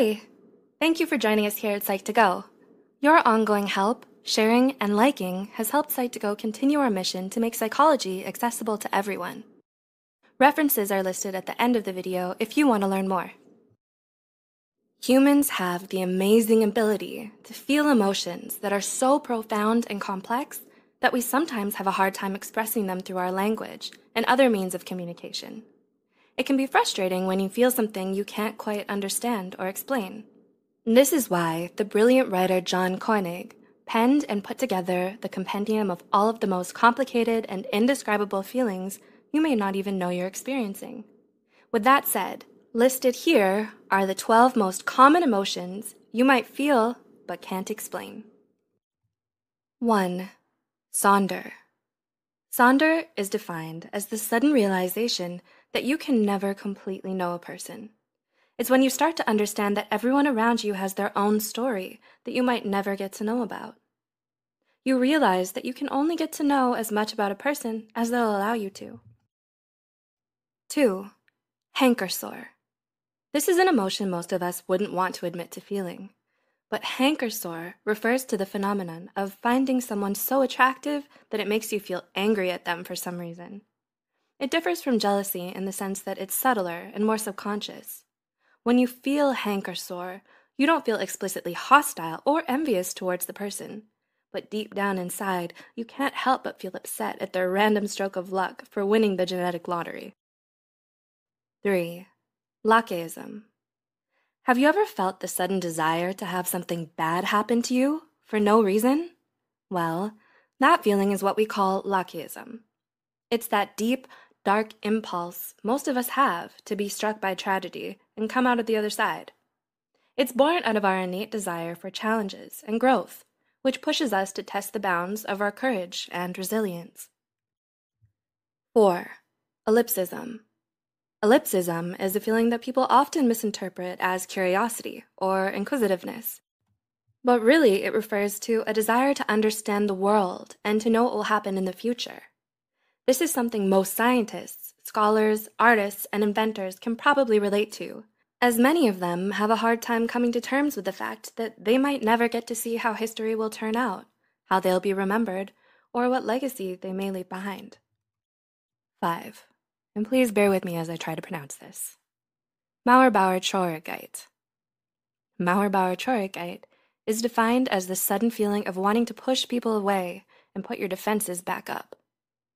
Hey, thank you for joining us here at Psych2Go. Your ongoing help, sharing, and liking has helped Psych2Go continue our mission to make psychology accessible to everyone. References are listed at the end of the video if you want to learn more. Humans have the amazing ability to feel emotions that are so profound and complex that we sometimes have a hard time expressing them through our language and other means of communication. It can be frustrating when you feel something you can't quite understand or explain. This is why the brilliant writer John Koenig penned and put together the compendium of all of the most complicated and indescribable feelings you may not even know you're experiencing. With that said, Listed here are the 12 most common emotions you might feel but can't explain. 1. Sonder. Sonder is defined as the sudden realization that you can never completely know a person. It's when you start to understand that everyone around you has their own story that you might never get to know about. You realize that you can only get to know as much about a person as they'll allow you to. 2. Hanker sore. This is an emotion most of us wouldn't want to admit to feeling. But hanker sore refers to the phenomenon of finding someone so attractive that it makes you feel angry at them for some reason. It differs from jealousy in the sense that it's subtler and more subconscious. When you feel hanker sore, you don't feel explicitly hostile or envious towards the person, but deep down inside, you can't help but feel upset at their random stroke of luck for winning the genetic lottery. 3. Lachesism. Have you ever felt the sudden desire to have something bad happen to you for no reason? Well, that feeling is what we call Lachesism. It's that deep, dark impulse most of us have to be struck by tragedy and come out of the other side. It's born out of our innate desire for challenges and growth, which pushes us to test the bounds of our courage and resilience. 4. Ellipsism. Ellipsism is a feeling that people often misinterpret as curiosity or inquisitiveness. But really, it refers to a desire to understand the world and to know what will happen in the future. This is something most scientists, scholars, artists, and inventors can probably relate to, as many of them have a hard time coming to terms with the fact that they might never get to see how history will turn out, how they'll be remembered, or what legacy they may leave behind. 5 and please bear with me as I try to pronounce this. Mauerbauer Traurigkeit. Mauerbauer Traurigkeit is defined as the sudden feeling of wanting to push people away and put your defenses back up.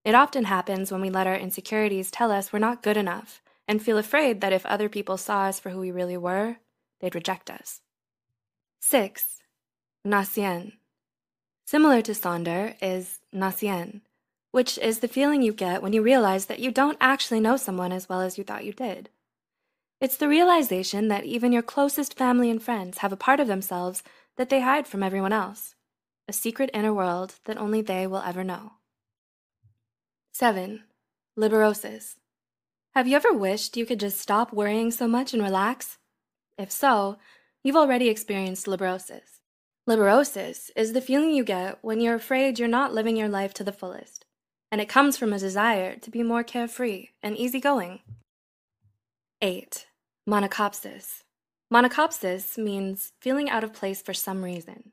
It often happens when we let our insecurities tell us we're not good enough and feel afraid that if other people saw us for who we really were, they'd reject us. 6. Nacien. Similar to Sonder is Nacien, which is the feeling you get when you realize that you don't actually know someone as well as you thought you did. It's the realization that even your closest family and friends have a part of themselves that they hide from everyone else, a secret inner world that only they will ever know. 7. Liberosis. Have you ever wished you could just stop worrying so much and relax? If so, you've already experienced liberosis. Liberosis is the feeling you get when you're afraid you're not living your life to the fullest and it comes from a desire to be more carefree and easygoing. 8. Monachopsis. Monachopsis means feeling out of place for some reason.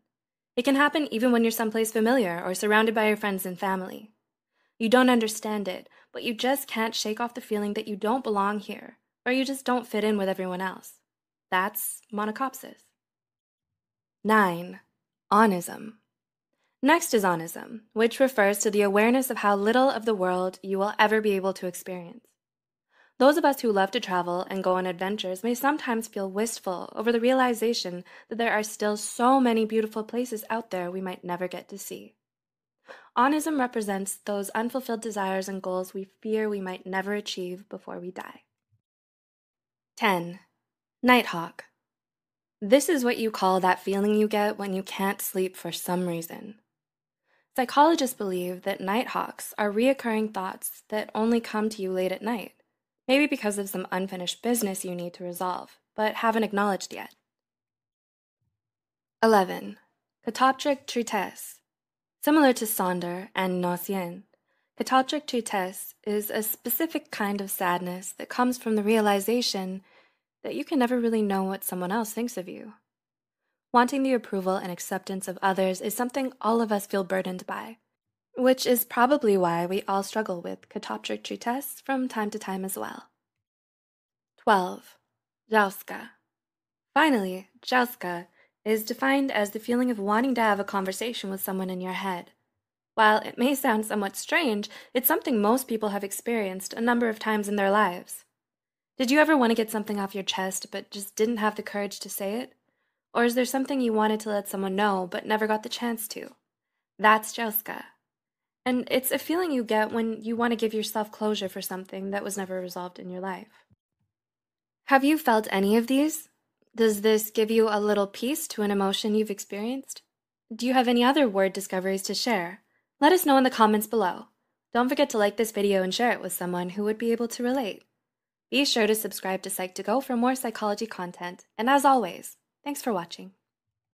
It can happen even when you're someplace familiar or surrounded by your friends and family. You don't understand it, but you just can't shake off the feeling that you don't belong here, or you just don't fit in with everyone else. That's monachopsis. 9. Onism. Next is onism, which refers to the awareness of how little of the world you will ever be able to experience. Those of us who love to travel and go on adventures may sometimes feel wistful over the realization that there are still so many beautiful places out there we might never get to see. Onism represents those unfulfilled desires and goals we fear we might never achieve before we die. 10. Nighthawk. This is what you call that feeling you get when you can't sleep for some reason. Psychologists believe that nighthawks are reoccurring thoughts that only come to you late at night, maybe because of some unfinished business you need to resolve, but haven't acknowledged yet. 11. Catoptric tristesse. Similar to Sonder and Nacien, catoptric tristesse is a specific kind of sadness that comes from the realization that you can never really know what someone else thinks of you. Wanting the approval and acceptance of others is something all of us feel burdened by, which is probably why we all struggle with catoptric tristesse from time to time as well. 12. Jouska. Finally, Jouska is defined as the feeling of wanting to have a conversation with someone in your head. While it may sound somewhat strange, it's something most people have experienced a number of times in their lives. Did you ever want to get something off your chest but just didn't have the courage to say it? Or is there something you wanted to let someone know but never got the chance to? That's Jouska. And it's a feeling you get when you want to give yourself closure for something that was never resolved in your life. Have you felt any of these? Does this give you a little peace to an emotion you've experienced? Do you have any other word discoveries to share? Let us know in the comments below. Don't forget to like this video and share it with someone who would be able to relate. Be sure to subscribe to Psych2Go for more psychology content, and as always, thanks for watching.